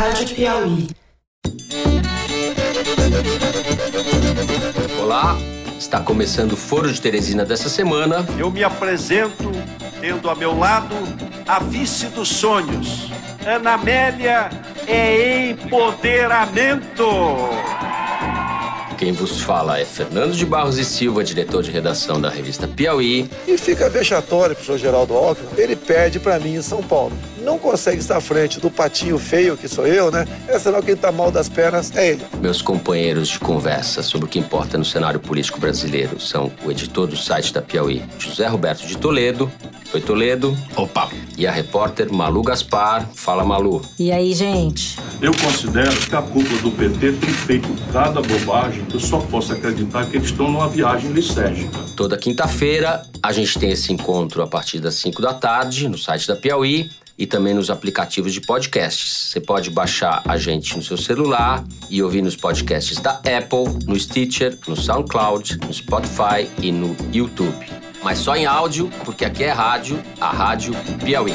Rádio Piauí. Olá, está começando o Foro de Teresina dessa semana. Eu me apresento tendo a meu lado a vice dos sonhos. Ana Amélia é empoderamento. Quem vos fala é Fernando de Barros e Silva, diretor de redação da revista Piauí. E fica vexatório pro senhor Geraldo Alckmin. Ele perde para mim em São Paulo. Não consegue estar à frente do patinho feio que sou eu, né? É sinal quem tá mal das pernas é ele. Meus companheiros de conversa sobre o que importa no cenário político brasileiro são o editor do site da Piauí, José Roberto de Toledo. Oi, Toledo. Opa. E a repórter Malu Gaspar. Fala, Malu. E aí, gente? Eu considero que a cúpula do PT tem feito cada bobagem que eu só posso acreditar que eles estão numa viagem lisérgica. Toda quinta-feira a gente tem esse encontro a partir das 5 da tarde no site da Piauí e também nos aplicativos de podcasts. Você pode baixar a gente no seu celular e ouvir nos podcasts da Apple, no Stitcher, no SoundCloud, no Spotify e no YouTube. Mas só em áudio, porque aqui é rádio, a Rádio Piauí.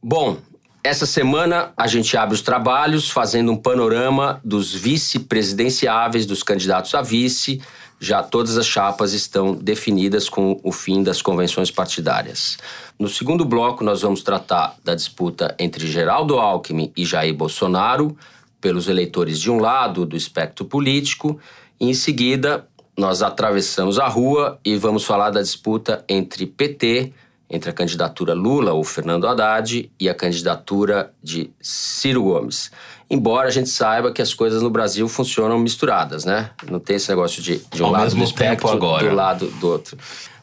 Bom, essa semana a gente abre os trabalhos fazendo um panorama dos vice-presidenciáveis, dos candidatos a vice. Já todas as chapas estão definidas com o fim das convenções partidárias. No segundo bloco, nós vamos tratar da disputa entre Geraldo Alckmin e Jair Bolsonaro, pelos eleitores de um lado do espectro político. E em seguida, nós atravessamos a rua e vamos falar da disputa entre PT, entre a candidatura Lula ou Fernando Haddad e a candidatura de Ciro Gomes. Embora a gente saiba que as coisas no Brasil funcionam misturadas, né? Não tem esse negócio de, de um Ao lado do espectro agora. do lado do outro.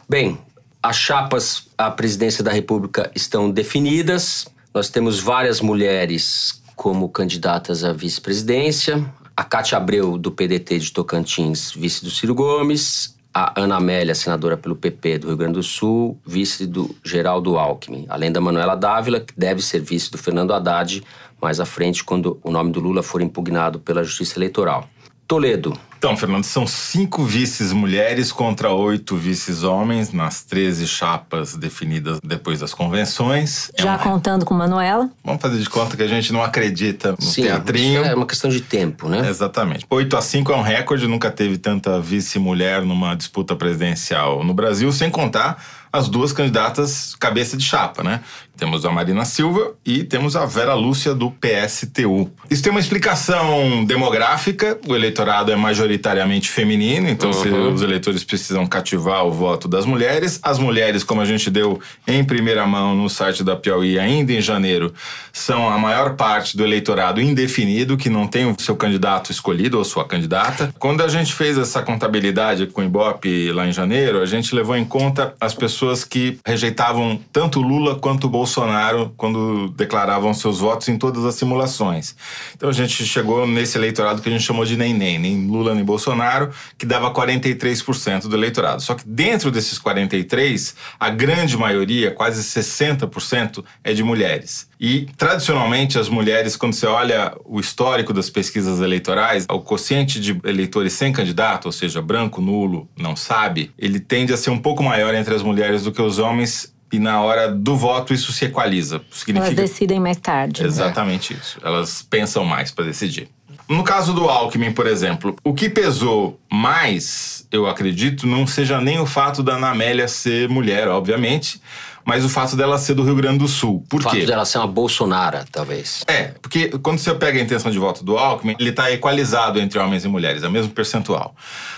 Bem, as chapas à presidência da República estão definidas. Nós temos várias mulheres como candidatas à vice-presidência. A Cátia Abreu, do PDT de Tocantins, vice do Ciro Gomes. A Ana Amélia, senadora pelo PP do Rio Grande do Sul, vice do Geraldo Alckmin. Além da Manuela Dávila, que deve ser vice do Fernando Haddad mais à frente, quando o nome do Lula for impugnado pela Justiça Eleitoral. Toledo, Então, Fernando, são cinco vices mulheres contra oito vices homens nas 13 chapas definidas depois das convenções. É Já uma- contando com Manuela. Vamos fazer de conta que a gente não acredita no sim, teatrinho. é uma questão de tempo, né? Exatamente. 8 a 5 é um recorde, nunca teve tanta vice-mulher numa disputa presidencial no Brasil, sem contar as duas candidatas cabeça de chapa, né? Temos a Marina Silva e temos a Vera Lúcia do PSTU. Isso tem uma explicação demográfica, o eleitorado é majoritariamente feminino, então se os eleitores precisam cativar o voto das mulheres. As mulheres, como a gente deu em primeira mão no site da Piauí ainda em janeiro, são a maior parte do eleitorado indefinido, que não tem o seu candidato escolhido ou sua candidata. Quando a gente fez essa contabilidade com o Ibope lá em janeiro, a gente levou em conta as pessoas que rejeitavam tanto Lula quanto Bolsonaro quando declaravam seus votos em todas as simulações. Então a gente chegou nesse eleitorado que a gente chamou de nem nem, nem Lula nem Bolsonaro, que dava 43% do eleitorado. Só que dentro desses 43, a grande maioria, quase 60%, é de mulheres. E tradicionalmente as mulheres, quando você olha o histórico das pesquisas eleitorais, o quociente de eleitores sem candidato, ou seja, branco, nulo, não sabe, ele tende a ser um pouco maior entre as mulheres do que os homens. E na hora do voto isso se equaliza. Elas Significa decidem mais tarde. né? Exatamente isso. Elas pensam mais para decidir. No caso do Alckmin, por exemplo, o que pesou mais, eu acredito, não seja nem o fato da Ana Amélia ser mulher, obviamente, mas o fato dela ser do Rio Grande do Sul. Por O fato quê? dela ser uma Bolsonara, talvez. É, porque quando você pega a intenção de voto do Alckmin, ele está equalizado entre homens e mulheres, é o mesmo percentual.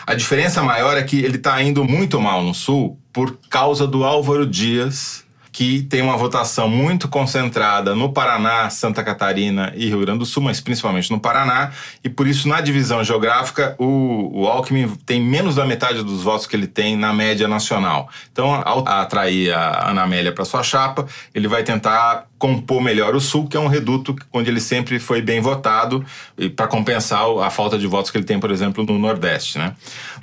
A diferença maior é que ele está indo muito mal no Sul por causa do Álvaro Dias, que tem uma votação muito concentrada no Paraná, Santa Catarina e Rio Grande do Sul, mas principalmente no Paraná, e por isso na divisão geográfica o, o Alckmin tem menos da metade dos votos que ele tem na média nacional. Então, ao atrair a Ana Amélia para sua chapa, ele vai tentar compor melhor o Sul, que é um reduto onde ele sempre foi bem votado, para compensar a falta de votos que ele tem, por exemplo, no Nordeste. Né?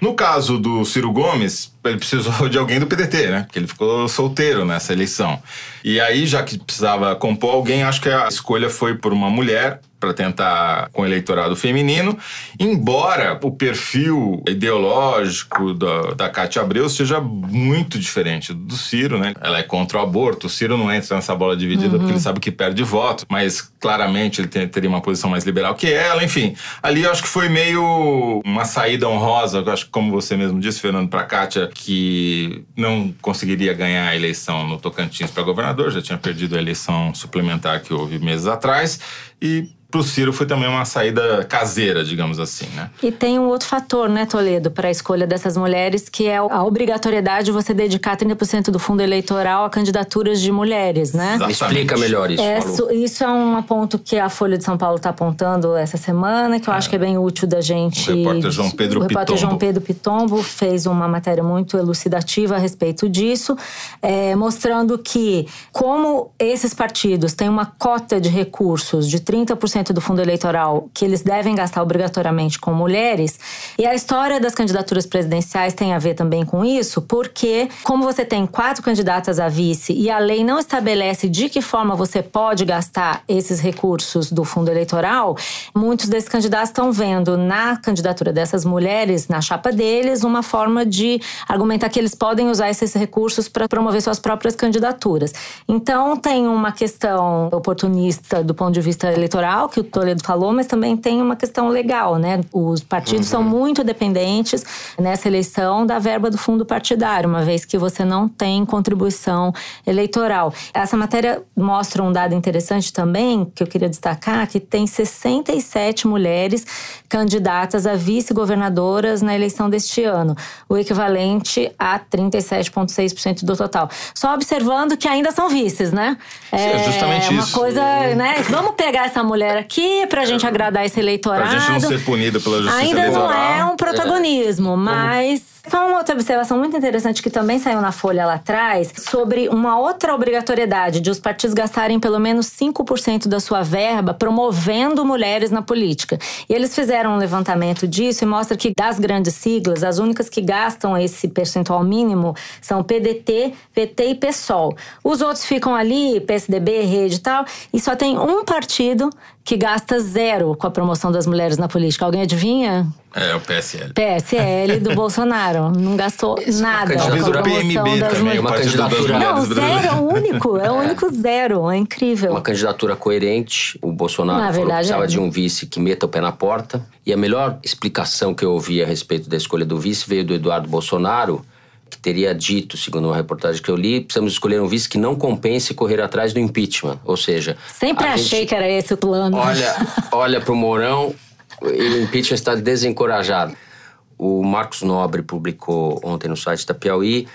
No caso do Ciro Gomes, ele precisou de alguém do PDT, né? Porque ele ficou solteiro nessa eleição. E aí, já que precisava compor alguém, acho que a escolha foi por uma mulher, para tentar com o eleitorado feminino, embora o perfil ideológico da, da Cátia Abreu seja muito diferente do Ciro, né? Ela é contra o aborto, o Ciro não entra nessa bola dividida uhum. porque ele sabe que perde voto, mas claramente ele tem, teria uma posição mais liberal que ela, enfim. Ali eu acho que foi meio uma saída honrosa, acho que como você mesmo disse, Fernando, para Kátia, que não conseguiria ganhar a eleição no Tocantins para governador, já tinha perdido a eleição suplementar que houve meses atrás, e pro Ciro foi também uma saída caseira, digamos assim, né? E tem um outro fator, né, Toledo, para a escolha dessas mulheres, que é a obrigatoriedade de você dedicar 30% do fundo eleitoral a candidaturas de mulheres, né? Exatamente. Explica melhor isso, é, Isso é um ponto que a Folha de São Paulo está apontando essa semana, que eu é. acho que é bem útil da gente... O repórter João Pedro o repórter Pitombo. João Pedro Pitombo fez uma matéria muito elucidativa a respeito disso, é, mostrando que como esses partidos têm uma cota de recursos de 30% do fundo eleitoral que eles devem gastar obrigatoriamente com mulheres. E a história das candidaturas presidenciais tem a ver também com isso, porque, como você tem quatro candidatas a vice e a lei não estabelece de que forma você pode gastar esses recursos do fundo eleitoral, muitos desses candidatos estão vendo na candidatura dessas mulheres, na chapa deles, uma forma de argumentar que eles podem usar esses recursos para promover suas próprias candidaturas. Então, tem uma questão oportunista do ponto de vista eleitoral, que o Toledo falou, mas também tem uma questão legal, né? Os partidos uhum. são muito dependentes nessa eleição da verba do fundo partidário, uma vez que você não tem contribuição eleitoral. Essa matéria mostra um dado interessante também, que eu queria destacar, que tem 67 mulheres candidatas a vice-governadoras na eleição deste ano, o equivalente a 37,6% do total. Só observando que ainda são vices, né? Sim, é justamente uma isso. coisa, né? Vamos pegar essa mulher aqui pra gente agradar esse eleitorado. Pra gente não ser punido pela justiça Ainda eleitoral. não é um protagonismo, é. mas só uma outra observação muito interessante que também saiu na Folha lá atrás, sobre uma outra obrigatoriedade de os partidos gastarem pelo menos 5% da sua verba promovendo mulheres na política. E eles fizeram um levantamento disso e mostra que das grandes siglas, as únicas que gastam esse percentual mínimo são PDT, PT e PSOL. Os outros ficam ali, PSDB, Rede e tal, e só tem um partido que gasta zero com a promoção das mulheres na política. Alguém adivinha? É, o PSL. PSL do Bolsonaro. Não gastou Isso, nada. Talvez o PMB das também, uma candidatura. Não, zero, é o único. É o único zero. É incrível. Uma candidatura coerente. O Bolsonaro na verdade, precisava é. de um vice que meta o pé na porta. E a melhor explicação que eu ouvi a respeito da escolha do vice veio do Eduardo Bolsonaro, que teria dito, segundo uma reportagem que eu li, precisamos escolher um vice que não compense correr atrás do impeachment. Ou seja. Sempre achei gente que era esse o plano. Olha, olha para o Mourão o impeachment está desencorajado. O Marcos Nobre publicou ontem no site da Piauí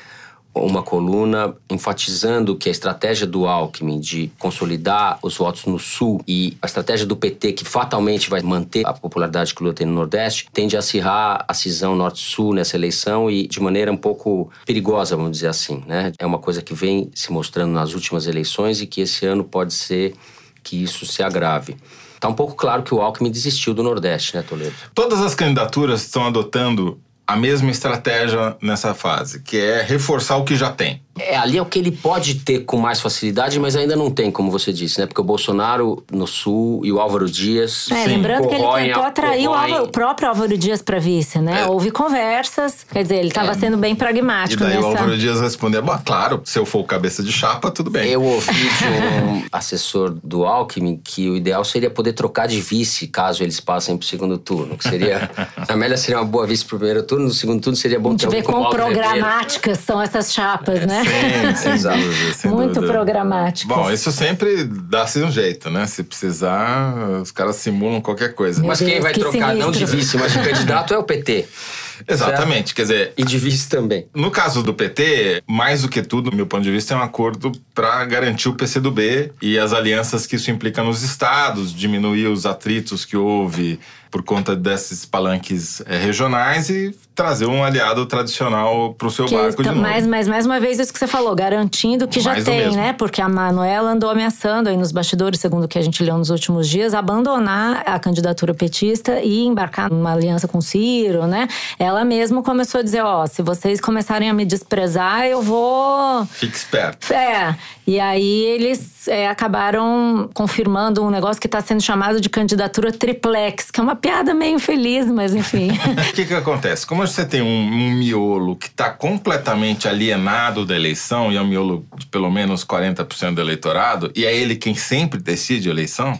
uma coluna enfatizando que a estratégia do Alckmin de consolidar os votos no Sul e a estratégia do PT, que fatalmente vai manter a popularidade que o Lula tem no Nordeste, tende a acirrar a cisão Norte-Sul nessa eleição e de maneira um pouco perigosa, vamos dizer assim. Né? É uma coisa que vem se mostrando nas últimas eleições e que esse ano pode ser que isso se agrave. Tá um pouco claro que o Alckmin desistiu do Nordeste, né, Toledo? Todas as candidaturas estão adotando a mesma estratégia nessa fase, que é reforçar o que já tem. É, ali é o que ele pode ter com mais facilidade, mas ainda não tem, como você disse, né? Porque o Bolsonaro no Sul e o Álvaro Dias. É, sim, lembrando que ele tentou a- atrair o, Álvaro- o próprio Álvaro Dias para vice, né? É. Houve conversas, quer dizer, ele estava sendo bem E pragmático daí o nessa. Álvaro Dias respondeu: Bom, claro, se eu for o cabeça de chapa, tudo bem. Eu ouvi de um assessor do Alckmin que o ideal seria poder trocar de vice caso eles passem pro segundo turno. Que seria. A Amélia seria uma boa vice pro primeiro turno, no segundo turno seria bom A gente ter vê quão programáticas são essas chapas, né? Sim, sem Exato. dúvida, sem Muito dúvida. programáticas. Bom, isso sempre dá-se um jeito, né? Se precisar, os caras simulam qualquer coisa. Meu Mas quem Deus, vai que trocar não de sinistro. vice, mas de candidato é o PT. Exatamente, quer dizer, E de vice também. No caso do PT, mais do que tudo, do meu ponto de vista, é um acordo para garantir o PCdoB e as alianças que isso implica nos estados, diminuir os atritos que houve por conta desses palanques eh, regionais e trazer um aliado tradicional para o seu Que barco de tá- novo. mais, mais, mais uma vez, isso que você falou, garantindo que já Mais do tem, né? Porque a Manuela andou ameaçando aí nos bastidores, segundo o que a gente leu nos últimos dias, abandonar a candidatura petista e embarcar numa aliança com o Ciro, né? Ela mesma começou a dizer: ó, se vocês começarem a me desprezar, eu vou. Fique esperto. É, E aí eles é, acabaram confirmando um negócio que está sendo chamado de candidatura triplex, que é uma piada meio feliz, mas enfim. O que, que acontece? Como você tem um, um miolo que está completamente alienado da eleição, e é um miolo de pelo menos 40% do eleitorado, e é ele quem sempre decide a eleição,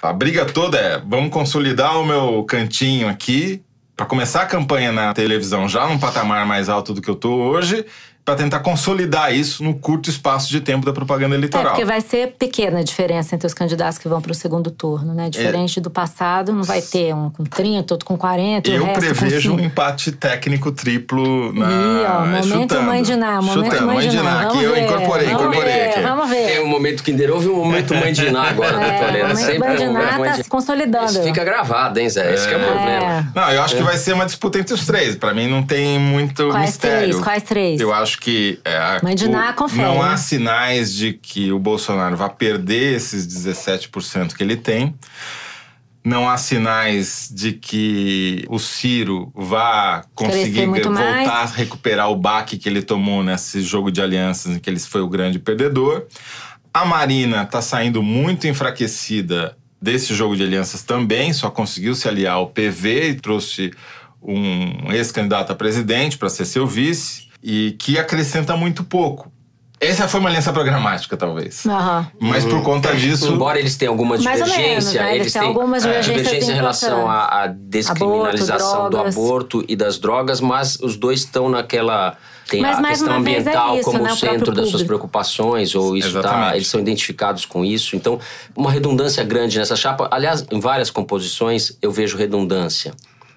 a briga toda é: vamos consolidar o meu cantinho aqui, para começar a campanha na televisão já num patamar mais alto do que eu tô hoje para tentar consolidar isso no curto espaço de tempo da propaganda eleitoral. É, porque vai ser pequena a diferença entre os candidatos que vão para o segundo turno, né? Diferente é. do passado, não vai ter um com 30, outro com 40, Eu o resto prevejo com um empate técnico triplo na... Ih, ó, momento chutando, mãe de Ná, momento chutando, mãe de Ná. aqui, eu incorporei, vamos incorporei ver, aqui. Vamos ver. Tem um momento Kinder Ovo e um momento Mãe de Ná agora, né, É, Toledo? o momento Sempre Mãe de um Ná tá se consolidando. Isso fica gravado, hein, Zé? Esse que é o É. problema. Não, eu acho que vai ser uma disputa entre os três. Pra mim não tem muito Quais mistério. três? Quais três? Eu acho que é, a- Mãe de Ná confere, não há né? sinais de que o Bolsonaro vá perder esses 17% que ele tem. Não há sinais de que o Ciro vá conseguir voltar mais. a recuperar o baque que ele tomou nesse jogo de alianças em que ele foi o grande perdedor. A Marina está saindo muito enfraquecida desse jogo de alianças também, só conseguiu se aliar ao PV e trouxe um ex-candidato a presidente para ser seu vice e que acrescenta muito pouco. Essa foi uma aliança programática, talvez. Aham. Mas por conta disso. Embora eles tenham alguma divergência, menos, né? Eles têm algumas é, divergências divergência em relação à, à descriminalização Aborto, do aborto e das drogas, mas os dois estão naquela. Tem Mas, a mais questão é ambiental isso, como né? O centro das suas preocupações, ou isso tá, eles são identificados com isso. Então, uma redundância grande nessa chapa. Aliás, em várias composições eu vejo redundância.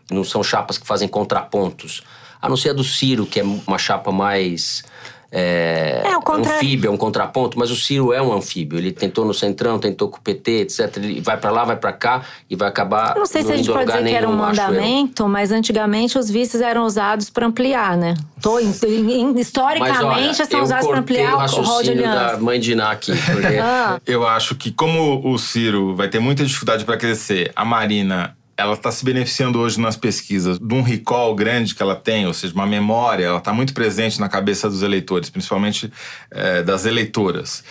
Não são chapas que fazem contrapontos. A não ser a do Ciro, que é uma chapa mais. É, É, o contra- anfíbio, é um contraponto, mas o Ciro é um anfíbio. Ele tentou no Centrão, tentou com o PT, etc. Ele vai pra lá, vai pra cá e vai acabar. Eu não sei se a gente pode dizer que era um mandamento, mas antigamente os vices eram usados para ampliar, né? Tô, em- em- Mas historicamente olha, são usados para ampliar o o rol de raciocínio da mãe de Iná aqui. Porque Ah, Eu acho que como o Ciro vai ter muita dificuldade para crescer, a Marina ela está se beneficiando hoje nas pesquisas de um recall grande que ela tem, ou seja, uma memória, ela está muito presente na cabeça dos eleitores, principalmente eh, das eleitoras,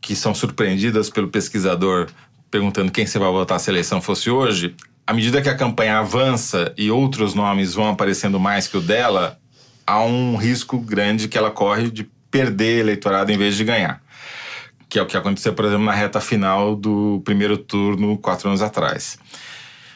que são surpreendidas pelo pesquisador perguntando quem você vai votar se a eleição fosse hoje. À medida que a campanha avança e outros nomes vão aparecendo mais que o dela, há um risco grande que ela corre de perder eleitorado em vez de ganhar que é o que aconteceu, por exemplo, na reta final do primeiro turno, quatro anos atrás.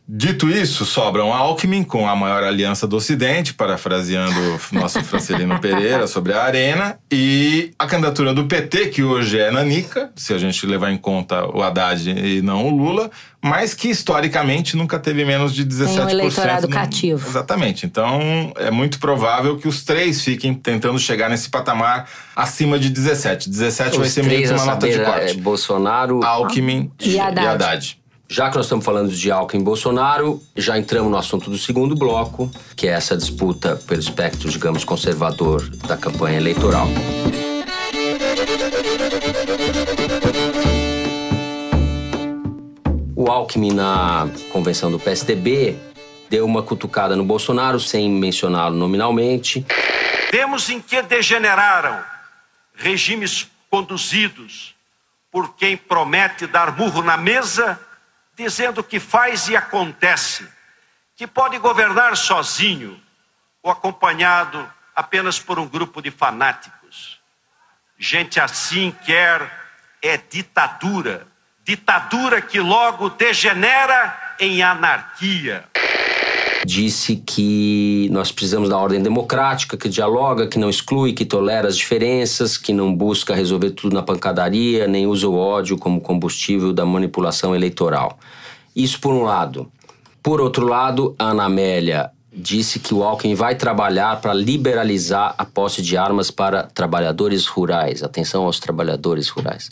Dito isso, sobram Alckmin com a maior aliança do Ocidente, parafraseando o nosso Francelino Pereira sobre a Arena, e a candidatura do PT, que hoje é Nanica, se a gente levar em conta o Haddad e não o Lula, mas que historicamente nunca teve menos de 17%. um eleitorado no- cativo. Exatamente. Então, é muito provável que os três fiquem tentando chegar nesse patamar acima de 17. 17 vai os ser meio que uma nota de corte. é, Bolsonaro. Alckmin E Haddad. Já que nós estamos falando de Alckmin e Bolsonaro, já entramos no assunto do segundo bloco, que é essa disputa pelo espectro, digamos, conservador da campanha eleitoral. O Alckmin, na convenção do PSDB, deu uma cutucada no Bolsonaro, sem mencioná-lo nominalmente. Vemos em que degeneraram regimes conduzidos por quem promete dar murro na mesa, dizendo que faz e acontece, que pode governar sozinho ou acompanhado apenas por um grupo de fanáticos. Gente assim quer é ditadura, ditadura que logo degenera em anarquia. Disse que nós precisamos da ordem democrática, que dialoga, que não exclui, que tolera as diferenças, que não busca resolver tudo na pancadaria, nem usa o ódio como combustível da manipulação eleitoral. Isso por um lado. Por outro lado, a Ana Amélia disse que o Alckmin vai trabalhar para liberalizar a posse de armas para trabalhadores rurais. Atenção aos trabalhadores rurais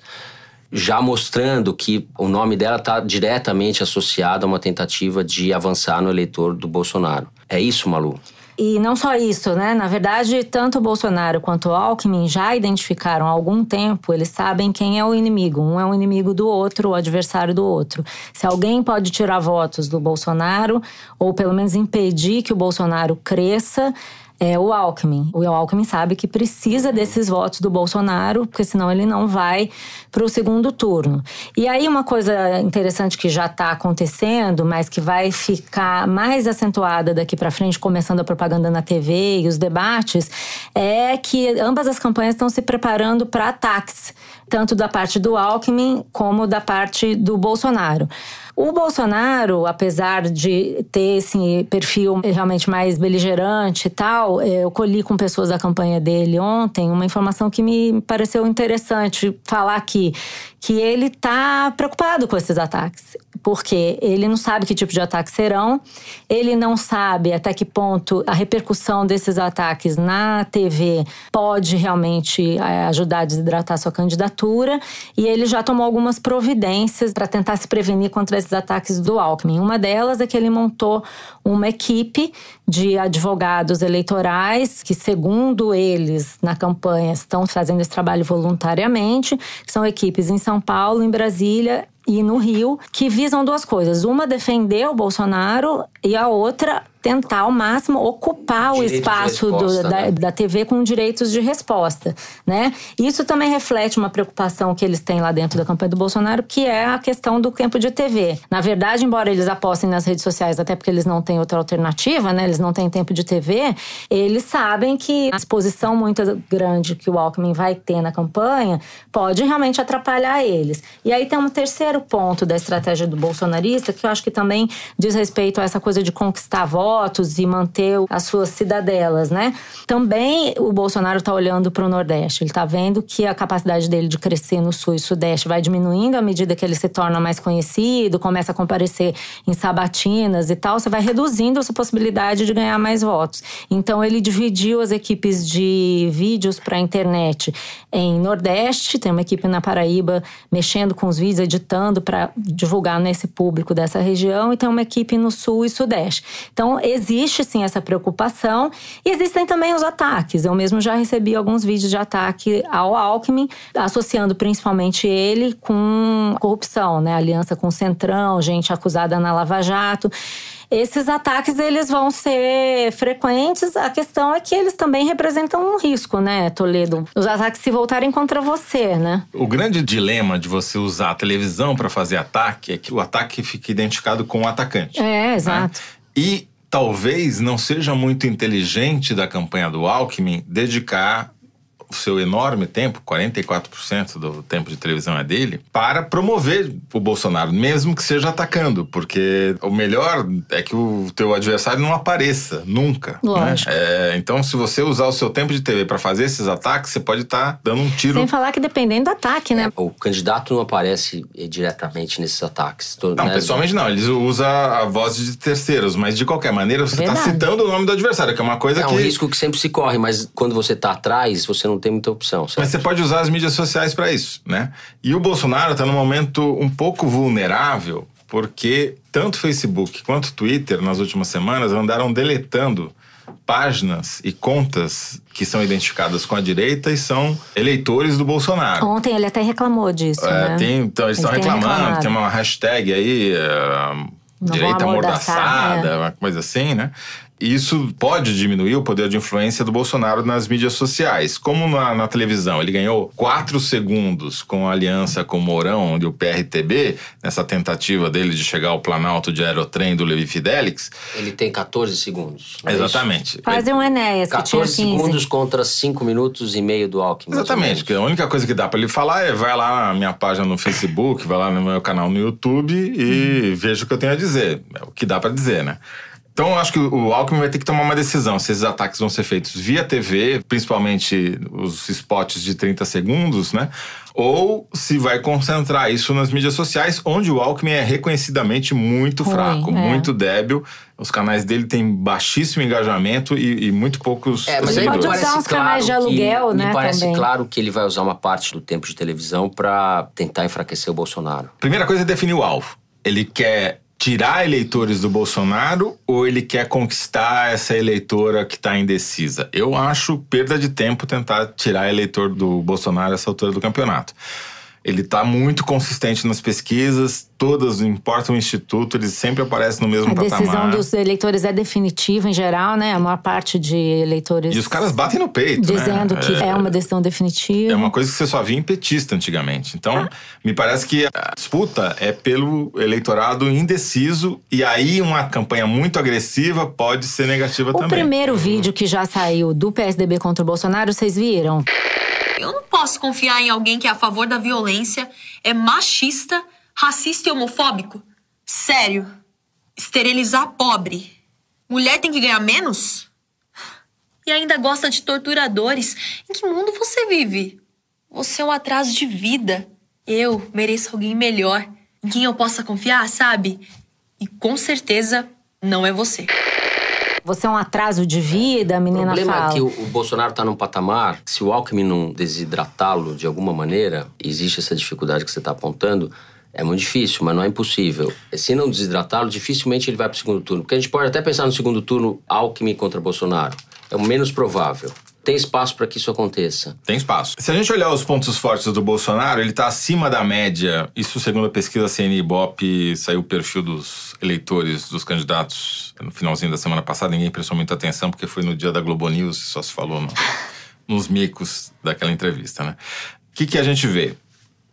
já mostrando que o nome dela está diretamente associado a uma tentativa de avançar no eleitor do Bolsonaro. É isso, Malu? E não só isso, né? Na verdade, tanto o Bolsonaro quanto o Alckmin já identificaram há algum tempo, eles sabem quem é o inimigo. Um é o inimigo do outro, o adversário do outro. Se alguém pode tirar votos do Bolsonaro, ou pelo menos impedir que o Bolsonaro cresça, é o Alckmin. O Alckmin sabe que precisa desses votos do Bolsonaro, porque senão ele não vai para o segundo turno. E aí, uma coisa interessante que já está acontecendo, mas que vai ficar mais acentuada daqui para frente, começando a propaganda na TV e os debates, é que ambas as campanhas estão se preparando para ataques, tanto da parte do Alckmin como da parte do Bolsonaro. O Bolsonaro, apesar de ter esse perfil realmente mais beligerante e tal, é, eu colhi com pessoas da campanha dele ontem uma informação que me pareceu interessante falar aqui, que ele está preocupado com esses ataques porque ele não sabe que tipo de ataques serão, ele não sabe até que ponto a repercussão desses ataques na TV pode realmente é, ajudar a desidratar sua candidatura, e ele já tomou algumas providências para tentar se prevenir contra esses ataques do Alckmin. Uma delas é que ele montou uma equipe de advogados eleitorais que, segundo eles, na campanha, estão fazendo esse trabalho voluntariamente, são equipes em São Paulo, em Brasília e no Rio, que visam duas coisas. Uma, defender o Bolsonaro e a outra, tentar ao máximo ocupar Direito o espaço resposta, do, da, né? da, TV com direitos de resposta, né? Isso também reflete uma preocupação que eles têm lá dentro da campanha do Bolsonaro, que é a questão do tempo de TV. Na verdade, embora eles apostem nas redes sociais, até porque eles não têm outra alternativa, né? Eles não têm tempo de TV, eles sabem que a exposição muito grande que o Alckmin vai ter na campanha pode realmente atrapalhar eles. E aí tem um terceiro ponto da estratégia do bolsonarista, que eu acho que também diz respeito a essa coisa de conquistar votos votos e manter as suas cidadelas, né? Também o Bolsonaro está olhando para o Nordeste. Ele está vendo que a capacidade dele de crescer no Sul e Sudeste vai diminuindo à medida que ele se torna mais conhecido, começa a comparecer em sabatinas e tal. Você vai reduzindo a sua possibilidade de ganhar mais votos. Então ele dividiu as equipes de vídeos para a internet em Nordeste, tem uma equipe na Paraíba mexendo com os vídeos, editando para divulgar nesse público dessa região, e tem uma equipe no Sul e Sudeste. Então existe sim essa preocupação e existem também os ataques. Eu mesmo já recebi alguns vídeos de ataque ao Alckmin, associando principalmente ele com corrupção, né? Aliança com o Centrão, gente acusada na Lava Jato esses ataques eles vão ser frequentes. A questão é que eles também representam um risco, né, Toledo? Os ataques se voltarem contra você, né? O grande dilema de você usar a televisão para fazer ataque é que o ataque fica identificado com o atacante. É, exato. Né? E talvez não seja muito inteligente da campanha do Alckmin dedicar o seu enorme tempo, 44% do tempo de televisão é dele, para promover o Bolsonaro, mesmo que seja atacando, porque o melhor é que o teu adversário não apareça nunca. Né? Lógico. Né? É, então, se você usar o seu tempo de TV para fazer esses ataques, você pode estar tá dando um tiro. Sem falar que dependendo do ataque, né? É, o candidato não aparece diretamente nesses ataques. Tô, não, né? pessoalmente não. Eles usam a voz de terceiros, mas de qualquer maneira você está citando o nome do adversário, que é uma coisa é que. É um risco que sempre se corre, mas quando você está atrás, você não tem muita opção. Certo? Mas você pode usar as mídias sociais para isso, né? E o Bolsonaro está num momento um pouco vulnerável, porque tanto Facebook quanto Twitter, nas últimas semanas, andaram deletando páginas e contas que são identificadas com a direita e são eleitores do Bolsonaro. Ontem ele até reclamou disso, é, né? Tem, então, eles estão reclamando, reclamado. tem uma hashtag aí, uh, direita amordaçada, uma coisa assim, né? Isso pode diminuir o poder de influência do Bolsonaro nas mídias sociais. Como na, na televisão ele ganhou quatro segundos com a aliança com o Mourão e o PRTB, nessa tentativa dele de chegar ao Planalto de aerotrem do Levi Fidelix. Ele tem 14 segundos. É Exatamente. Quase um Enéas, que 14 tinha 15. segundos contra 5 minutos e meio do Alckmin. Exatamente, porque a única coisa que dá para ele falar é vai lá na minha página no Facebook, vai lá no meu canal no YouTube e hum. veja o que eu tenho a dizer. É o que dá para dizer, né? Então, eu acho que o Alckmin vai ter que tomar uma decisão se esses ataques vão ser feitos via TV, principalmente os spots de 30 segundos, né? Ou se vai concentrar isso nas mídias sociais, onde o Alckmin é reconhecidamente muito Ruim, fraco, é. muito débil. Os canais dele têm baixíssimo engajamento e, e muito poucos é, mas seguidores. Pode usar uns claro canais de aluguel, que, né? Me parece também. claro que ele vai usar uma parte do tempo de televisão para tentar enfraquecer o Bolsonaro. Primeira coisa é definir o alvo. Ele quer tirar eleitores do Bolsonaro ou ele quer conquistar essa eleitora que está indecisa? Eu acho perda de tempo tentar tirar eleitor do Bolsonaro essa altura do campeonato. Ele está muito consistente nas pesquisas, todas, não importa o instituto, ele sempre aparece no mesmo A patamar. decisão dos eleitores é definitiva em geral, né? A maior parte de eleitores E os caras batem no peito, dizendo né? que é uma decisão definitiva. É uma coisa que você só via em petista antigamente. Então, me parece que a disputa é pelo eleitorado indeciso e aí uma campanha muito agressiva pode ser negativa O também. primeiro vídeo que já saiu do PSDB contra o Bolsonaro, vocês viram? Eu não posso confiar em alguém que é a favor da violência, é machista, racista e homofóbico. Sério. Esterilizar pobre. Mulher tem que ganhar menos? E ainda gosta de torturadores. Em que mundo você vive? Você é um atraso de vida. Eu mereço alguém melhor, em quem eu possa confiar, sabe? E com certeza não é você. Você é um atraso de vida, a O menina problema fala. é que o, o Bolsonaro está num patamar, se o Alckmin não desidratá-lo de alguma maneira, existe essa dificuldade que você está apontando, é muito difícil, mas não é impossível. Se não desidratá-lo, dificilmente ele vai para o segundo turno. Porque a gente pode até pensar no segundo turno Alckmin contra Bolsonaro. É o menos provável. Tem espaço para que isso aconteça. Tem espaço. Se a gente olhar os pontos fortes do Bolsonaro, ele está acima da média. Isso segundo a pesquisa CNI Ibope, saiu o perfil dos eleitores dos candidatos no finalzinho da semana passada. Ninguém prestou muita atenção porque foi no dia da Globo News, só se falou no- nos micos daquela entrevista, né? O que, que a gente vê?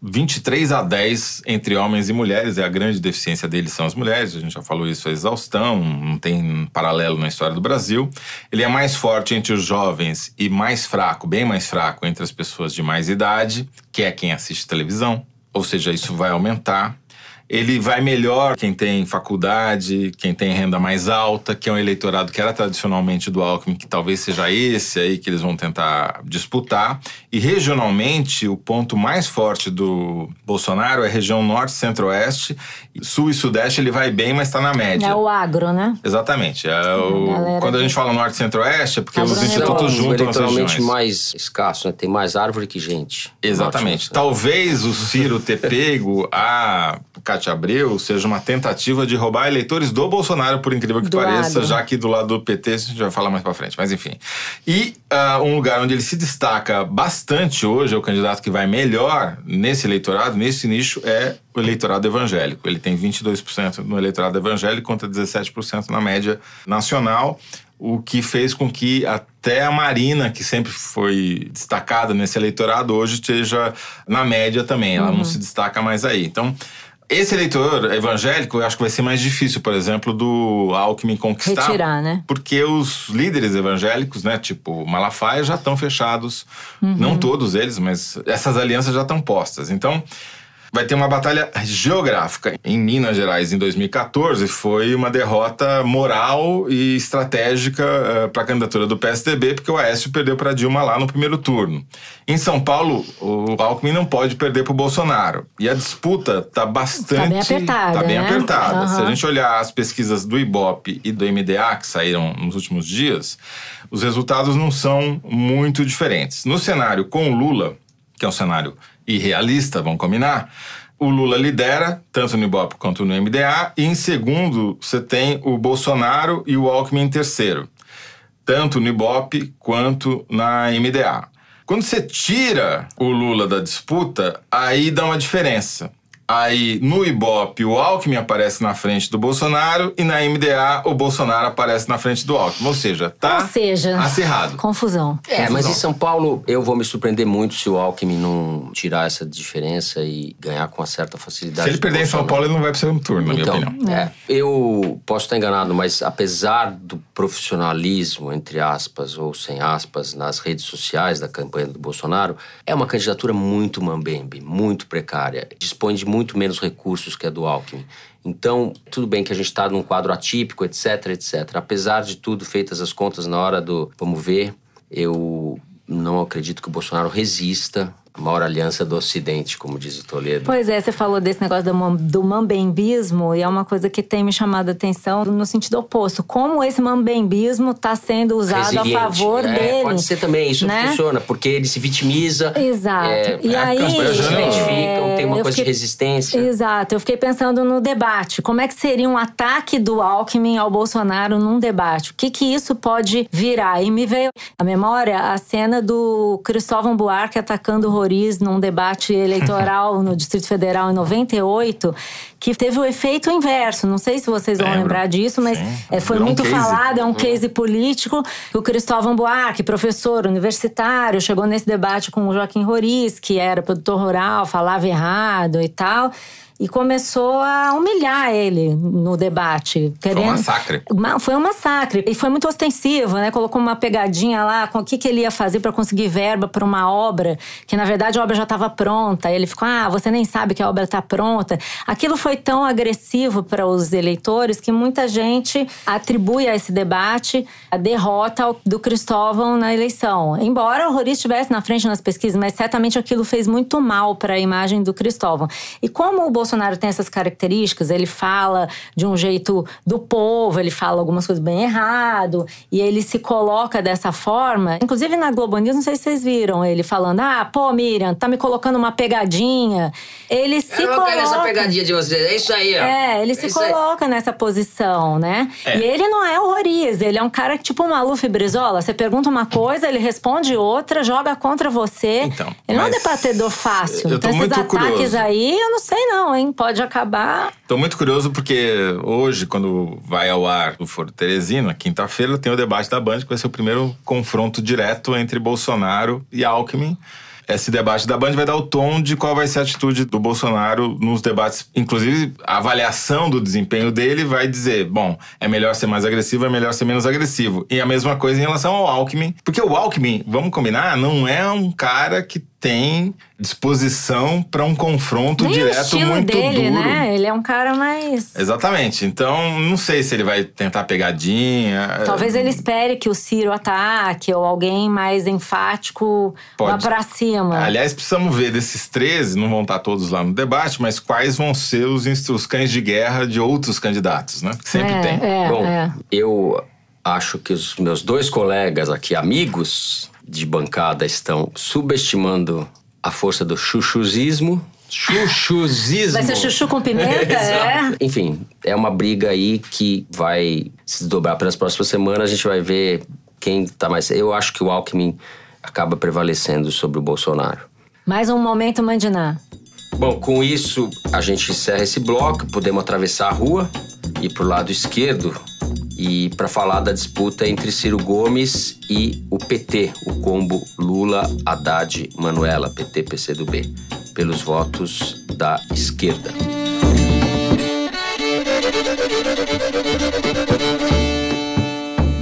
23 a 10 entre homens e mulheres, é a grande deficiência deles são as mulheres, a gente já falou isso a exaustão, não tem paralelo na história do Brasil. Ele é mais forte entre os jovens e mais fraco, bem mais fraco entre as pessoas de mais idade, que é quem assiste televisão, ou seja, isso vai aumentar. Ele vai melhor quem tem faculdade, quem tem renda mais alta, que é um eleitorado que era tradicionalmente do Alckmin, que talvez seja esse aí que eles vão tentar disputar. E regionalmente, o ponto mais forte do Bolsonaro é a região norte, centro-oeste. Sul e sudeste ele vai bem, mas está na média. É o agro, né? Exatamente. É o- galera Quando a gente fala norte e centro-oeste, é porque os Agronegócio. institutos Não, juntam as eleitoralmente regiões. mais escasso, né? Tem mais árvore que gente. Exatamente. Norte? Talvez o Ciro ter pego a Cátia Abreu seja uma tentativa de roubar eleitores do Bolsonaro, por incrível que Do pareça, agro. já que do lado do PT a gente vai falar mais pra frente, mas enfim. E ah, um lugar onde ele se destaca bastante hoje, é o candidato que vai melhor nesse eleitorado, nesse nicho, é o eleitorado evangélico. Ele tem 22% no eleitorado evangélico contra 17% na média nacional o que fez com que até a Marina, que sempre foi destacada nesse eleitorado, hoje esteja na média também. Ela Uhum. não se destaca mais aí. Então, esse eleitor evangélico, eu acho que vai ser mais difícil, por exemplo, do Alckmin conquistar. Retirar, né? Porque os líderes evangélicos, né, tipo Malafaia, já estão fechados. Uhum. Não todos eles, mas essas alianças já estão postas. Então, vai ter uma batalha geográfica. Em Minas Gerais, em 2014, foi uma derrota moral e estratégica para a candidatura do PSDB, porque o Aécio perdeu para Dilma lá no primeiro turno. Em São Paulo, o Alckmin não pode perder para o Bolsonaro. E a disputa está bastante. Tá bem apertada, tá bem né? apertada. Se a gente olhar as pesquisas do Ibope e do MDA que saíram nos últimos dias, os resultados não são muito diferentes. No cenário com o Lula, que é um cenário irrealista, vamos combinar, o Lula lidera, tanto no Ibope quanto no MDA, e em segundo você tem o Bolsonaro e o Alckmin em terceiro, tanto no Ibope quanto na MDA. Quando você tira o Lula da disputa, aí dá uma diferença. Aí no Ibope o Alckmin aparece na frente do Bolsonaro e na MDA o Bolsonaro aparece na frente do Alckmin. Ou seja, tá Ou seja, acirrado. confusão. É, mas Confusão. em São Paulo eu vou me surpreender muito se o Alckmin não tirar essa diferença e ganhar com uma certa facilidade. Se ele perder em São. Paulo, ele não vai para o segundo turno, na Então, minha opinião. é, eu posso estar enganado, mas apesar do profissionalismo, entre aspas, ou sem aspas, nas redes sociais da campanha do Bolsonaro, é uma candidatura muito mambembe, muito precária. Dispõe de muito menos recursos que a do Alckmin. Então, tudo bem que a gente está num quadro atípico, etc, etc. Apesar de tudo, feitas as contas na hora do vamos ver, eu não acredito que o Bolsonaro resista maior aliança do Ocidente, como diz o Toledo. Pois é, você falou desse negócio do, do mambembismo e é uma coisa que tem me chamado a atenção no sentido oposto. Como esse mambembismo está sendo usado a resiliente. favor É, dele. Pode ser também, isso né? funciona, porque ele se vitimiza. Exato. É, e é, aí, as pessoas se é, identificam, tem uma coisa fiquei- de resistência. Exato, eu fiquei pensando no debate. Como é que seria um ataque do Alckmin ao Bolsonaro num debate? O que que isso pode virar? E me veio à memória a cena do Cristóvão Buarque atacando o Roriz num debate eleitoral no Distrito Federal em 98, que teve o efeito inverso. Não sei se vocês vão Lembro. lembrar disso, mas é, foi Virou um muito case. falado, é um case político. O Cristóvão Buarque, professor universitário, chegou nesse debate com o Joaquim Roriz, que era produtor rural, falava errado e tal. E começou a humilhar ele no debate. Foi um querendo- massacre. Ma- Foi um massacre. E foi muito ostensivo, né? Colocou uma pegadinha lá com o que, que ele ia fazer para conseguir verba para uma obra, que na verdade a obra já estava pronta. Ele ficou: ah, você nem sabe que a obra está pronta. Aquilo foi tão agressivo para os eleitores que muita gente atribui a esse debate a derrota do Cristóvão na eleição. Embora o Roriz estivesse na frente nas pesquisas, mas certamente aquilo fez muito mal para a imagem do Cristóvão. E como o Bolsonaro tem essas características, ele fala de um jeito do povo, ele fala algumas coisas bem errado, e ele se coloca dessa forma. Inclusive na Globo News, não sei se vocês viram ele falando: ah, pô, Miriam, tá me colocando uma pegadinha. Ele se Eu coloca. essa pegadinha de vocês. É isso aí, ó. É, ele se isso aí. coloca nessa posição, né? É. E ele não é o Roriz, ele é um cara tipo o Maluf Brizola. Você pergunta uma coisa, ele responde outra, joga contra você. Então, ele não é um debatedor fácil. eu tô então, esses ataques curioso. aí, eu não sei não, hein? Pode acabar. Tô muito curioso porque hoje, quando vai ao ar o Foro Teresina, quinta-feira, tem o debate da Band, que vai ser o primeiro confronto direto entre Bolsonaro e Alckmin. Esse debate da Band vai dar o tom de qual vai ser a atitude do Bolsonaro nos debates. Inclusive, a avaliação do desempenho dele vai dizer: bom, é melhor ser mais agressivo, é melhor ser menos agressivo. E a mesma coisa em relação ao Alckmin. Porque o Alckmin, vamos combinar, não é um cara que tem disposição para um confronto Nem direto muito dele, duro. né? Ele é um cara mais. Exatamente. Então, não sei se ele vai tentar pegadinha. Talvez ele espere que o Ciro ataque ou alguém mais enfático vá Pode. pra cima. Aliás, precisamos ver desses 13, não vão estar todos lá no debate, mas quais vão ser os, os cães de guerra de outros candidatos, né? Que sempre é, tem. É, Bom, é. eu acho que os meus dois colegas aqui, amigos de bancada, estão subestimando a força do chuchuzismo. Chuchuzismo. Vai ser chuchu com pimenta, é? Enfim, é uma briga aí que vai se desdobrar pelas próximas semanas. A gente vai ver quem tá mais. Eu acho que o Alckmin acaba prevalecendo sobre o Bolsonaro. Mais um momento mandinar. Bom, com isso a gente encerra esse bloco, podemos atravessar a rua e pro lado esquerdo e para falar da disputa entre Ciro Gomes e o PT, o combo Lula, Haddad, Manuela, PT, PCdoB, pelos votos da esquerda.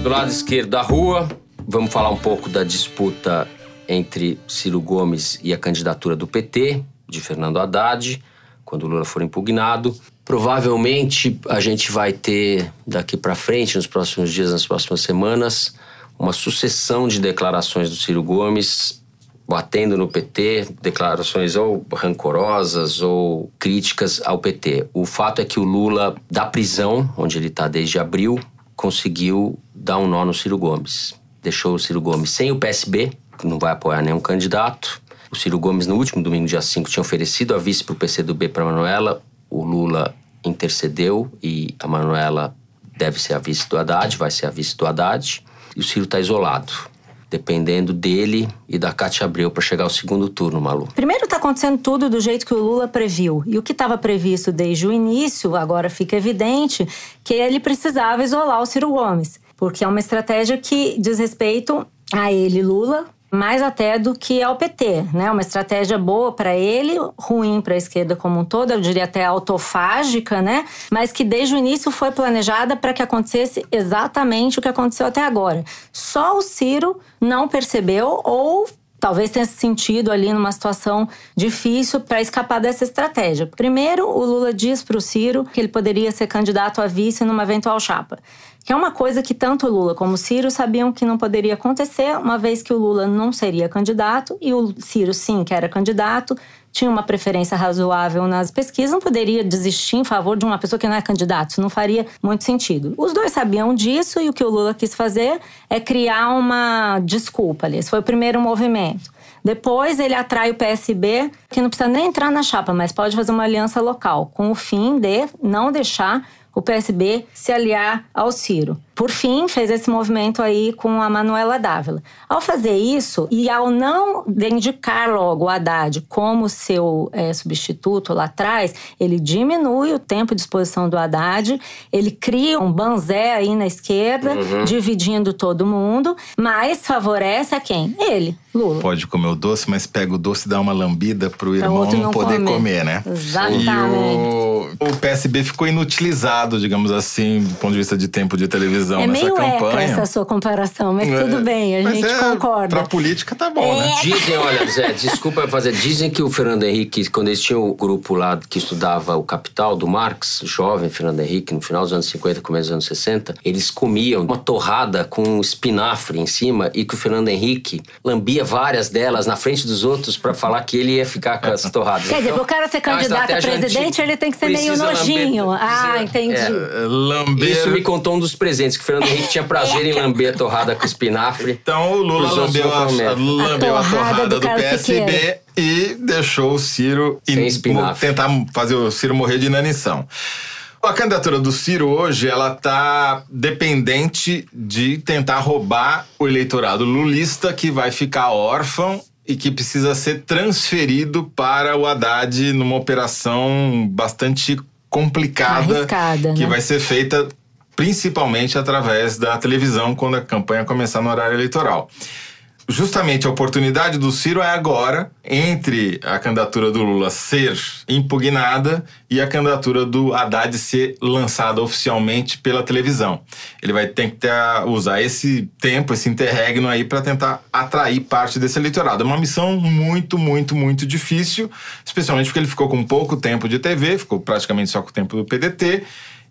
Do lado esquerdo da rua, vamos falar um pouco da disputa entre Ciro Gomes e a candidatura do PT, de Fernando Haddad, quando o Lula for impugnado. Provavelmente a gente vai ter daqui para frente, nos próximos dias, nas próximas semanas, uma sucessão de declarações do Ciro Gomes batendo no PT, declarações ou rancorosas ou críticas ao PT. O fato é que o Lula, da prisão, onde ele está desde abril, conseguiu dar um nó no Ciro Gomes. Deixou o Ciro Gomes sem o PSB, que não vai apoiar nenhum candidato. O Ciro Gomes, no último domingo, dia 5, tinha oferecido a vice para o PCdoB para Manuela. O Lula intercedeu e a Manuela deve ser a vice do Haddad, vai ser a vice do Haddad. E o Ciro está isolado, dependendo dele e da Cátia Abreu para chegar ao segundo turno, Malu. Primeiro, está acontecendo tudo do jeito que o Lula previu. E o que estava previsto desde o início, agora fica evidente que ele precisava isolar o Ciro Gomes. Porque é uma estratégia que diz respeito a ele, Lula, mais até do que ao PT, né? Uma estratégia boa para ele, ruim para a esquerda como um todo, eu diria até autofágica, né? Mas que desde o início foi planejada para que acontecesse exatamente o que aconteceu até agora. Só o Ciro não percebeu ou talvez tenha se sentido ali numa situação difícil para escapar dessa estratégia. Primeiro, o Lula diz para o Ciro que ele poderia ser candidato a vice numa eventual chapa. Que é uma coisa que tanto o Lula como o Ciro sabiam que não poderia acontecer, uma vez que o Lula não seria candidato e o Ciro, sim, que era candidato, tinha uma preferência razoável nas pesquisas, não poderia desistir em favor de uma pessoa que não é candidato. Isso não faria muito sentido. Os dois sabiam disso e o que o Lula quis fazer é criar uma desculpa ali. Esse foi o primeiro movimento. Depois ele atrai o PSB, que não precisa nem entrar na chapa, mas pode fazer uma aliança local, com o fim de não deixar o PSB se aliar ao Ciro. Por fim, fez esse movimento aí com a Manuela Dávila. Ao fazer isso, e ao não indicar logo o Haddad como seu é, substituto lá atrás, ele diminui o tempo de exposição do Haddad, ele cria um banzé aí na esquerda, uhum. dividindo todo mundo, mas favorece a quem? Ele, Lula. Pode comer o doce, mas pega o doce e dá uma lambida pro irmão não, não poder comer. comer, né? Exatamente. E o, o PSB ficou inutilizado, digamos assim, do ponto de vista de tempo de televisão é nessa campanha. É meio essa sua comparação, mas é, tudo bem, a gente é, concorda. Pra política tá bom, né? É. Dizem, olha, Zé, desculpa fazer, dizem que o Fernando Henrique, quando eles tinham o grupo lá que estudava o Capital do Marx, jovem Fernando Henrique, no final dos anos 50, começo dos anos 60, eles comiam uma torrada com espinafre em cima e que o Fernando Henrique lambia várias delas na frente dos outros para falar que ele ia ficar com as torradas. Quer dizer, então, pro cara ser candidato a presidente, ele tem que ser meio nojinho. Lamber, ah, entendi. É, lamber... Isso me contou um dos presentes, que o Fernando Henrique tinha prazer em lamber a torrada com espinafre. Então o Lula lambeu a, lambeu a, torrada do, do PSB e deixou o Ciro in, tentar fazer o Ciro morrer de inanição. A candidatura do Ciro hoje, ela tá dependente de tentar roubar o eleitorado lulista que vai ficar órfão e que precisa ser transferido para o Haddad numa operação bastante complicada Arriscada, que né? vai ser feita principalmente através da televisão quando a campanha começar no horário eleitoral justamente a oportunidade do Ciro é agora, entre a candidatura do Lula ser impugnada e a candidatura do Haddad ser lançada oficialmente pela televisão. Ele vai tentar usar esse tempo, esse interregno aí para tentar atrair parte desse eleitorado. É uma missão muito, muito, muito difícil, especialmente porque ele ficou com pouco tempo de TV, ficou praticamente só com o tempo do PDT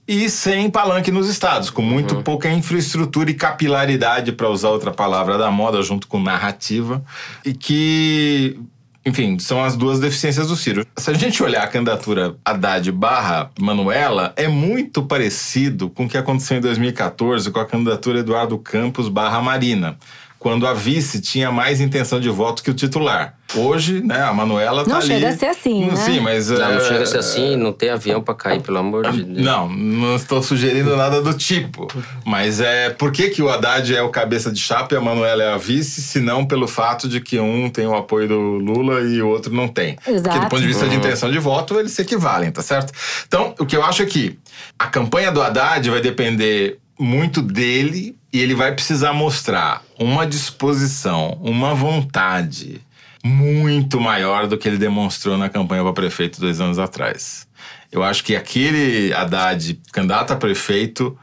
e sem palanque nos estados, com muito uhum. pouca infraestrutura e capilaridade, para usar outra palavra da moda, junto com narrativa, e que, enfim, são as duas deficiências do Ciro. Se a gente olhar a candidatura Haddad barra Manuela, é muito parecido com o que aconteceu em 2014 com a candidatura Eduardo Campos barra Marina, quando a vice tinha mais intenção de voto que o titular. Hoje, né, a Manuela tá não ali. Não chega a ser assim, né? Sim, mas... Não, é... não chega a ser assim, não tem avião para cair, pelo amor de Deus. Não, não estou sugerindo nada do tipo. Mas é... Por que, que o Haddad é o cabeça de chapa e a Manuela é a vice, se não pelo fato de que um tem o apoio do Lula e o outro não tem? Exato. Porque do ponto de vista uhum. de intenção de voto, eles se equivalem, tá certo? Então, o que eu acho é que a campanha do Haddad vai depender muito dele e ele vai precisar mostrar uma disposição, uma vontade muito maior do que ele demonstrou na campanha para prefeito dois anos atrás. Eu acho que aquele Haddad, candidato a prefeito,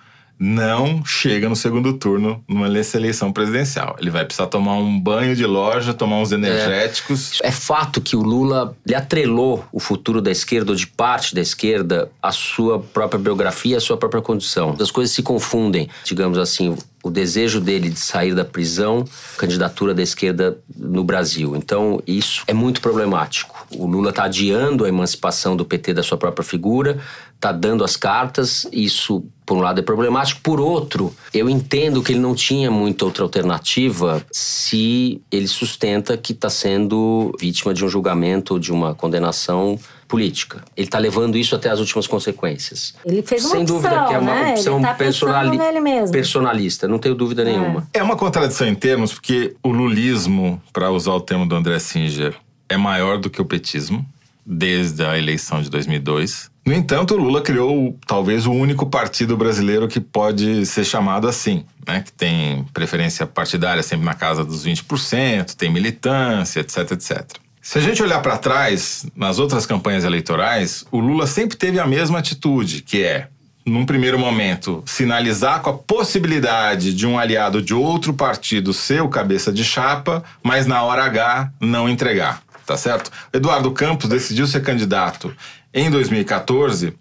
não chega no segundo turno numa eleição presidencial. Ele vai precisar tomar um banho de loja, tomar uns energéticos. É, é fato que o Lula lhe atrelou o futuro da esquerda ou de parte da esquerda à sua própria biografia, à sua própria condição. As coisas se confundem, digamos assim o desejo dele de sair da prisão, candidatura da esquerda no Brasil. Então, isso é muito problemático. O Lula está adiando a emancipação do PT da sua própria figura, está dando as cartas, isso, por um lado, é problemático. Por outro, eu entendo que ele não tinha muita outra alternativa se ele sustenta que está sendo vítima de um julgamento, de uma condenação política. Ele está levando isso até as últimas consequências. Ele fez uma Sem opção, dúvida que é uma né? opção tá personali mesmo. personalista, não tenho dúvida é. nenhuma. É uma contradição em termos, porque o lulismo, para usar o termo do André Singer, é maior do que o petismo, desde a eleição de 2002. No entanto, Lula criou talvez o único partido brasileiro que pode ser chamado assim, né? que tem preferência partidária sempre na casa dos 20%, tem militância, etc, etc. Se a gente olhar para trás, nas outras campanhas eleitorais, o Lula sempre teve a mesma atitude, que é, num primeiro momento, sinalizar com a possibilidade de um aliado de outro partido ser o cabeça de chapa, mas na hora H não entregar, tá certo? Eduardo Campos decidiu ser candidato em 2014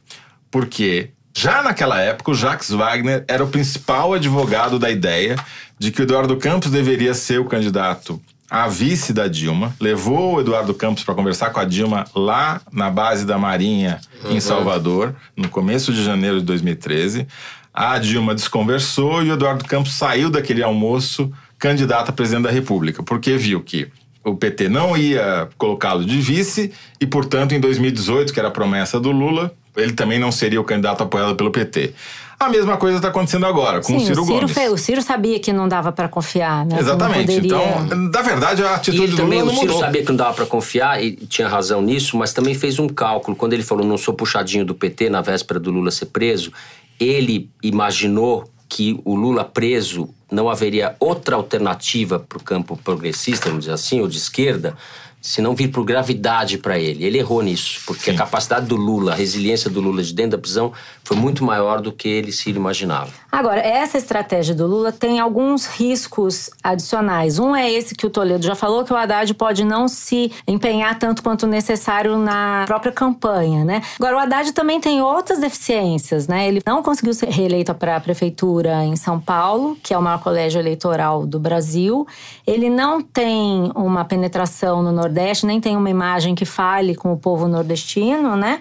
porque já naquela época o Jacques Wagner era o principal advogado da ideia de que o Eduardo Campos deveria ser o candidato a vice da Dilma, levou o Eduardo Campos para conversar com a Dilma lá na base da Marinha, uhum. em Salvador, no começo de janeiro de 2013. A Dilma desconversou e o Eduardo Campos saiu daquele almoço candidato a presidente da República, porque viu que o PT não ia colocá-lo de vice e, portanto, em 2018, que era a promessa do Lula, ele também não seria o candidato apoiado pelo PT. A mesma coisa está acontecendo agora com Sim, o Ciro, o Ciro Gomes. o Ciro sabia que não dava para confiar, né? Exatamente. poderia- Então, na verdade, a E atitude ele do também, Lula o Ciro mudou. sabia que não dava para confiar e tinha razão nisso, mas também fez um cálculo. Quando ele falou, não sou puxadinho do PT na véspera do Lula ser preso, ele imaginou que o Lula preso não haveria outra alternativa para o campo progressista, vamos dizer assim, ou de esquerda, se não vir por gravidade para ele. Ele errou nisso, porque Sim. a capacidade do Lula, a resiliência do Lula de dentro da prisão foi muito maior do que ele se imaginava. Agora, essa estratégia do Lula tem alguns riscos adicionais. Um é esse que o Toledo já falou, que o Haddad pode não se empenhar tanto quanto necessário na própria campanha, né? Agora, o Haddad também tem outras deficiências, né? Ele não conseguiu ser reeleito para a prefeitura em São Paulo, que é o maior colégio eleitoral do Brasil. Ele não tem uma penetração no Nordeste, nem tem uma imagem que fale com o povo nordestino, né?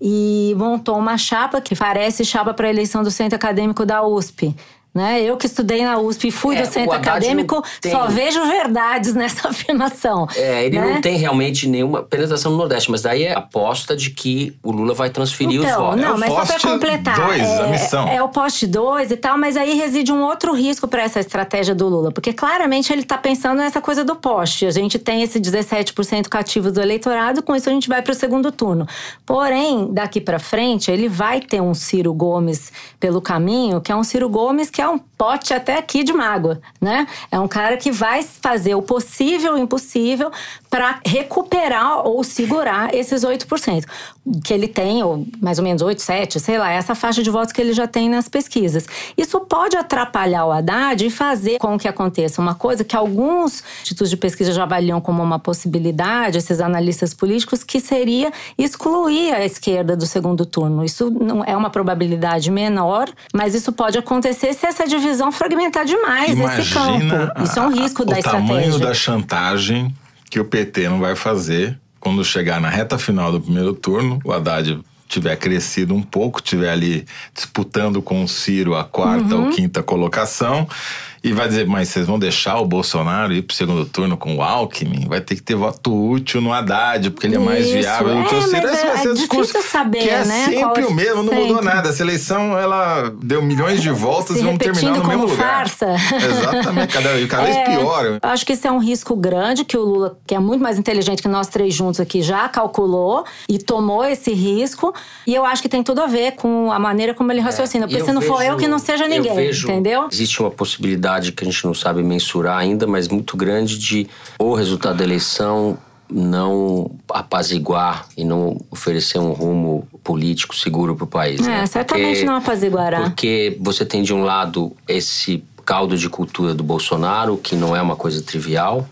E montou uma chapa que parece chapa para eleição do centro acadêmico da USP. Né? Eu que estudei na USP e fui É, do centro acadêmico, tem- só vejo verdades nessa afirmação. É, ele né? não tem realmente nenhuma penetração no Nordeste, mas daí é a aposta de que o Lula vai transferir os Então, votos. não, É o mas só poste para completar. dois, é, a missão. É o poste 2 e tal, mas aí reside um outro risco para essa estratégia do Lula, porque claramente ele está pensando nessa coisa do poste. A gente tem esse 17% cativo do eleitorado, com isso a gente vai para o segundo turno. Porém, daqui para frente, ele vai ter um Ciro Gomes pelo caminho, que é um Ciro Gomes que é um pote até aqui de mágoa, né? É um cara que vai fazer o possível e o impossível para recuperar ou segurar esses 8% que ele tem, ou mais ou menos 8, 7, sei lá, essa faixa de votos que ele já tem nas pesquisas. Isso pode atrapalhar o Haddad e fazer com que aconteça uma coisa que alguns institutos de pesquisa já avaliam como uma possibilidade, esses analistas políticos, que seria excluir a esquerda do segundo turno. Isso não é uma probabilidade menor, mas isso pode acontecer se essa divisão fragmentar demais esse Imagina campo. Isso é um risco a- da o estratégia. tamanho da chantagem que o PT não vai fazer quando chegar na reta final do primeiro turno, o Haddad tiver crescido um pouco, tiver ali disputando com o Ciro a quarta Uhum. ou quinta colocação e vai dizer, mas vocês vão deixar o Bolsonaro ir pro segundo turno com o Alckmin? Vai ter que ter voto útil no Haddad, porque ele é mais Isso. viável do que o É, Ciro. mas Esse é- vai ser é o discurso difícil saber, que é né? sempre Qual- o mesmo, não mudou nada. Essa eleição, ela deu milhões de voltas Se e vão terminar no mesmo como lugar. farsa. Exatamente, cada, e cada vez É, pior. Acho que esse é um risco grande que o Lula, que é muito mais inteligente que nós três juntos aqui, já calculou e tomou esse risco. E eu acho que tem tudo a ver com a maneira como ele raciocina. Porque se não for vejo- eu, que não seja ninguém, vejo- entendeu? Existe uma possibilidade que a gente não sabe mensurar ainda, mas muito grande de o resultado da eleição não apaziguar e não oferecer um rumo político seguro para o país. É, né? certamente não apaziguará. Porque você tem de um lado esse caldo de cultura do Bolsonaro, que não é uma coisa trivial,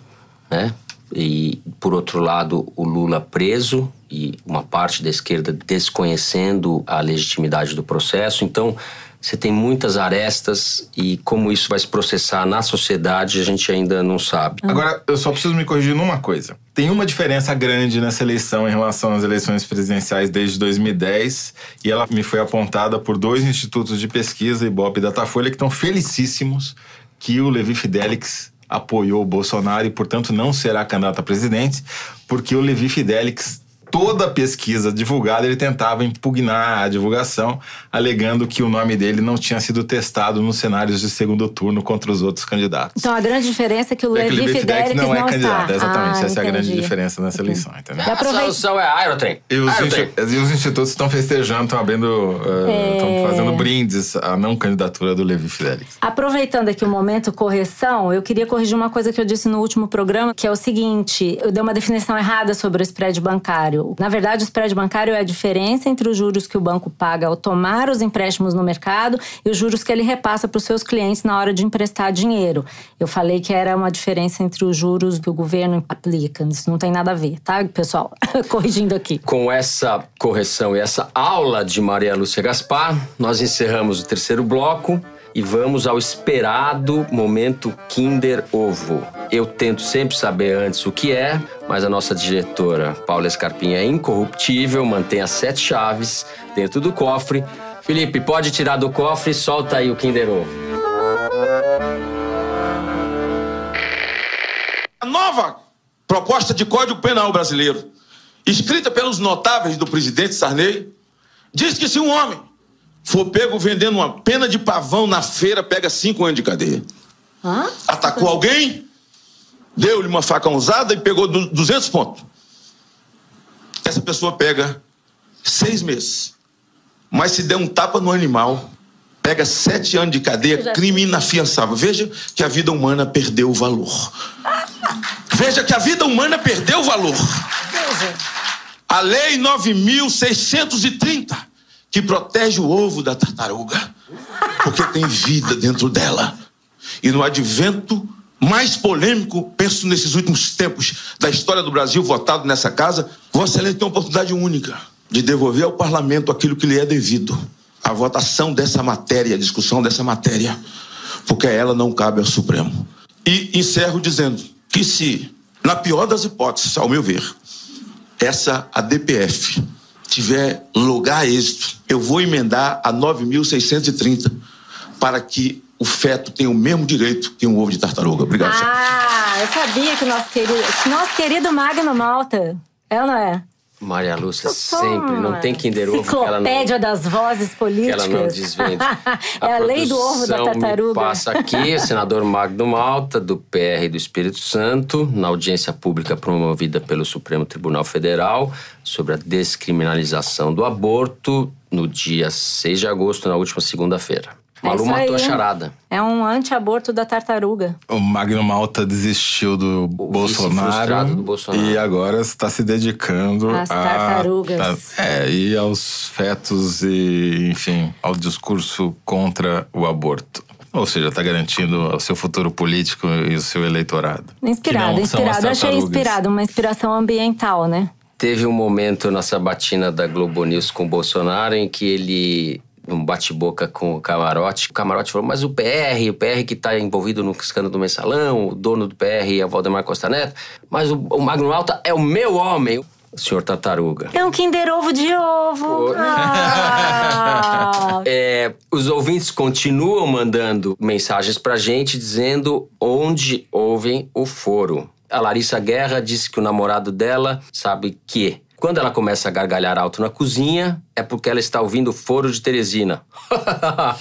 né? E por outro lado, o Lula preso e uma parte da esquerda desconhecendo a legitimidade do processo. Então, você tem muitas arestas e como isso vai se processar na sociedade, a gente ainda não sabe. Agora, eu só preciso me corrigir numa coisa. Tem uma diferença grande nessa eleição em relação às eleições presidenciais desde 2010 e ela me foi apontada por dois institutos de pesquisa, Ibope e Datafolha, que estão felicíssimos que o Levi Fidelix apoiou o Bolsonaro e, portanto, não será candidato a presidente, porque o Levi Fidelix toda a pesquisa divulgada, ele tentava impugnar a divulgação, alegando que o nome dele não tinha sido testado nos cenários de segundo turno contra os outros candidatos. Então a grande diferença é que o É que Levi Levi Fidelix Fidelix não é está. candidato, exatamente. Ah, essa é a grande entendi. diferença nessa eleição, entendeu? E A solução é Aerotrem. E os, Aerotrem. insti- e os institutos estão festejando, estão abrindo, eh, estão É. fazendo brindes à não candidatura do Levi Fidelix. Aproveitando aqui o momento correção, eu queria corrigir uma coisa que eu disse no último programa, que é o seguinte: eu dei uma definição errada sobre o spread bancário. Na verdade, o spread bancário é a diferença entre os juros que o banco paga ao tomar os empréstimos no mercado e os juros que ele repassa para os seus clientes na hora de emprestar dinheiro. Eu falei que era uma diferença entre os juros que o governo aplica. Isso não tem nada a ver, tá, pessoal? Corrigindo aqui. Com essa correção e essa aula de Maria Lúcia Gaspar, nós encerramos o terceiro bloco e vamos ao esperado momento Kinder Ovo. Eu tento sempre saber antes o que é, mas a nossa diretora Paula Escarpinha é incorruptível, mantém as sete chaves dentro do cofre. Felipe, pode tirar do cofre e solta aí o Kinder Ovo. A nova proposta de Código Penal brasileiro, escrita pelos notáveis do presidente Sarney, diz que se um homem for pego vendendo uma pena de pavão na feira, pega cinco anos de cadeia. Hã? Atacou alguém, deu-lhe uma faca usada e pegou du- 200 pontos. Essa pessoa pega seis meses. Mas se der um tapa no animal, pega sete anos de cadeia, crime inafiançável. Veja que a vida humana perdeu o valor. Veja que a vida humana perdeu o valor. A Lei 9.630, que protege o ovo da tartaruga, porque tem vida dentro dela. E no advento mais polêmico, penso nesses últimos tempos da história do Brasil, votado nessa casa, Vossa Excelência tem uma oportunidade única de devolver ao parlamento aquilo que lhe é devido. A votação dessa matéria, a discussão dessa matéria, porque ela não cabe ao Supremo. E encerro dizendo que se, na pior das hipóteses, ao meu ver, essa a DPF tiver lugar êxito, eu vou emendar a 9.630 para que o feto tenha o mesmo direito que um ovo de tartaruga. Obrigado, senhor. Ah, eu sabia que o nosso querido, nosso querido Magno Malta. É ou não é? Maria Lúcia sempre, não tem Kinder Ovo Enciclopédia das vozes políticas. ela não desvende. é a, lei do ovo da tartaruga. passa aqui, o senador Magno Malta, do PR do Espírito Santo, na audiência pública promovida pelo Supremo Tribunal Federal sobre a descriminalização do aborto no dia 6 de agosto, na última segunda-feira. É Malu isso matou a charada. É um anti-aborto da tartaruga. O Magno Malta desistiu do Bolsonaro, do Bolsonaro. e agora está se dedicando Às a- tartarugas. a- é, e aos fetos e, enfim, ao discurso contra o aborto. Ou seja, está garantindo o seu futuro político e o seu eleitorado. Inspirado, inspirado. Achei inspirado, uma inspiração ambiental, né? Teve um momento na sabatina da Globo News com o Bolsonaro em que ele, num bate-boca com o Camarote, o Camarote falou: Mas o PR, o PR que está envolvido no escândalo do mensalão, o dono do PR é o Valdemar Costa Neto, mas o, o Magno Alta é o meu homem, o senhor Tartaruga. É um Kinder Ovo de ovo. Ah. É, os ouvintes continuam mandando mensagens pra gente dizendo onde ouvem o foro. A Larissa Guerra disse que o namorado dela sabe que quando ela começa a gargalhar alto na cozinha, é porque ela está ouvindo o foro de Teresina.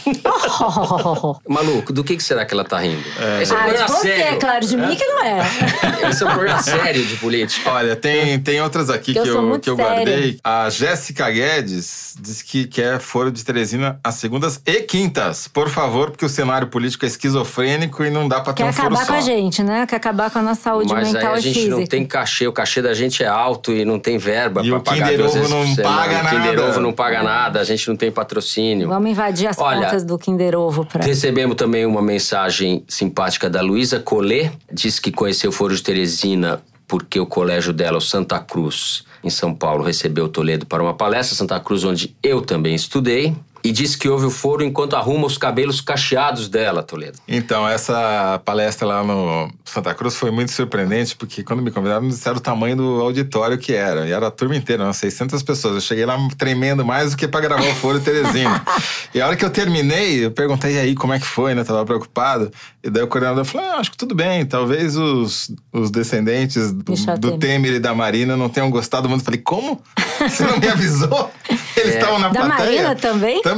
Maluco, do que, que será que ela tá rindo? Esse é um Ah, de você, sério. claro, de mim que não é. Esse é um programa sério de política. Olha, tem, tem outras aqui que sou eu, que eu guardei. A Jéssica Guedes diz que quer foro de Teresina às segundas e quintas. Por favor, porque o cenário político é esquizofrênico e não dá pra ter Quer um foro acabar com a gente, né? Quer acabar com a nossa saúde Mas aí mental a e gente física. não tem cachê, o cachê da gente é alto e não tem verba E pra o pagar Kinder Ovo não paga o Kinder nada. Ovo não paga nada, a gente não tem patrocínio. Vamos invadir as Olha, contas do Kinder Ovo pra. Recebemos também uma mensagem simpática da Luísa Collet, disse que conheceu o Foro de Teresina porque o colégio dela, o Santa Cruz, em São Paulo, recebeu o Toledo para uma palestra, Santa Cruz, onde eu também estudei. E disse que houve o foro enquanto arruma os cabelos cacheados dela, Toledo. Então, essa palestra lá no Santa Cruz foi muito surpreendente, porque quando me convidaram, me disseram o tamanho do auditório que era. E era a turma inteira, umas 600 pessoas. Eu cheguei lá tremendo mais do que pra gravar o Foro Teresina. e a hora que eu terminei, eu perguntei, e aí, como é que foi, né? Tava preocupado. E daí o coordenador falou, ah, acho que tudo bem. Talvez os, os descendentes do, do Temer. E da Marina não tenham gostado muito. Eu falei, como? Você não me avisou? Eles estavam na Da plateia? Marina também? Também.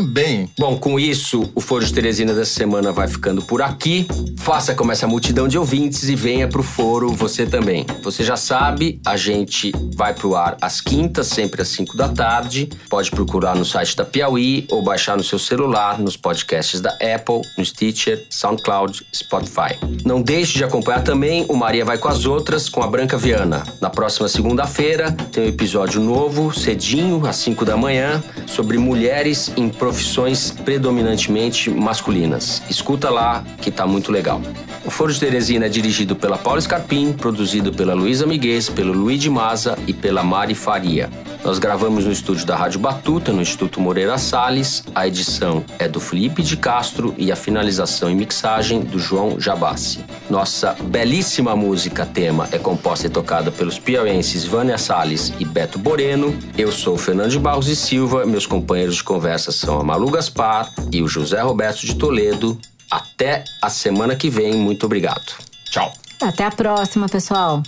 Bom, com isso, o Foro de Teresina dessa semana vai ficando por aqui. Faça como essa multidão de ouvintes e venha pro foro você também. Você já sabe, a gente vai pro ar às quintas, sempre às 5 da tarde. Pode procurar no site da Piauí ou baixar no seu celular, nos podcasts da Apple, no Stitcher, SoundCloud, Spotify. Não deixe de acompanhar também o Maria Vai com as Outras com a Branca Viana. Na próxima segunda-feira tem um episódio novo, cedinho, às 5 da manhã, sobre mulheres em profissões predominantemente masculinas. Escuta lá que tá muito legal. O Foro de Teresina é dirigido pela Paula Scarpim, produzido pela Luísa Miguez, pelo Luiz de Maza e pela Mari Faria. Nós gravamos no estúdio da Rádio Batuta, no Instituto Moreira Salles. A edição é do Felipe de Castro e a finalização e mixagem do João Jabassi. Nossa belíssima música tema é composta e tocada pelos piauenses Vânia Salles e Beto Boreno. Eu sou Fernando de Barros e Silva, meus companheiros de conversa a Malu Gaspar e o José Roberto de Toledo. Até a semana que vem, muito obrigado. Tchau. Até a próxima, pessoal.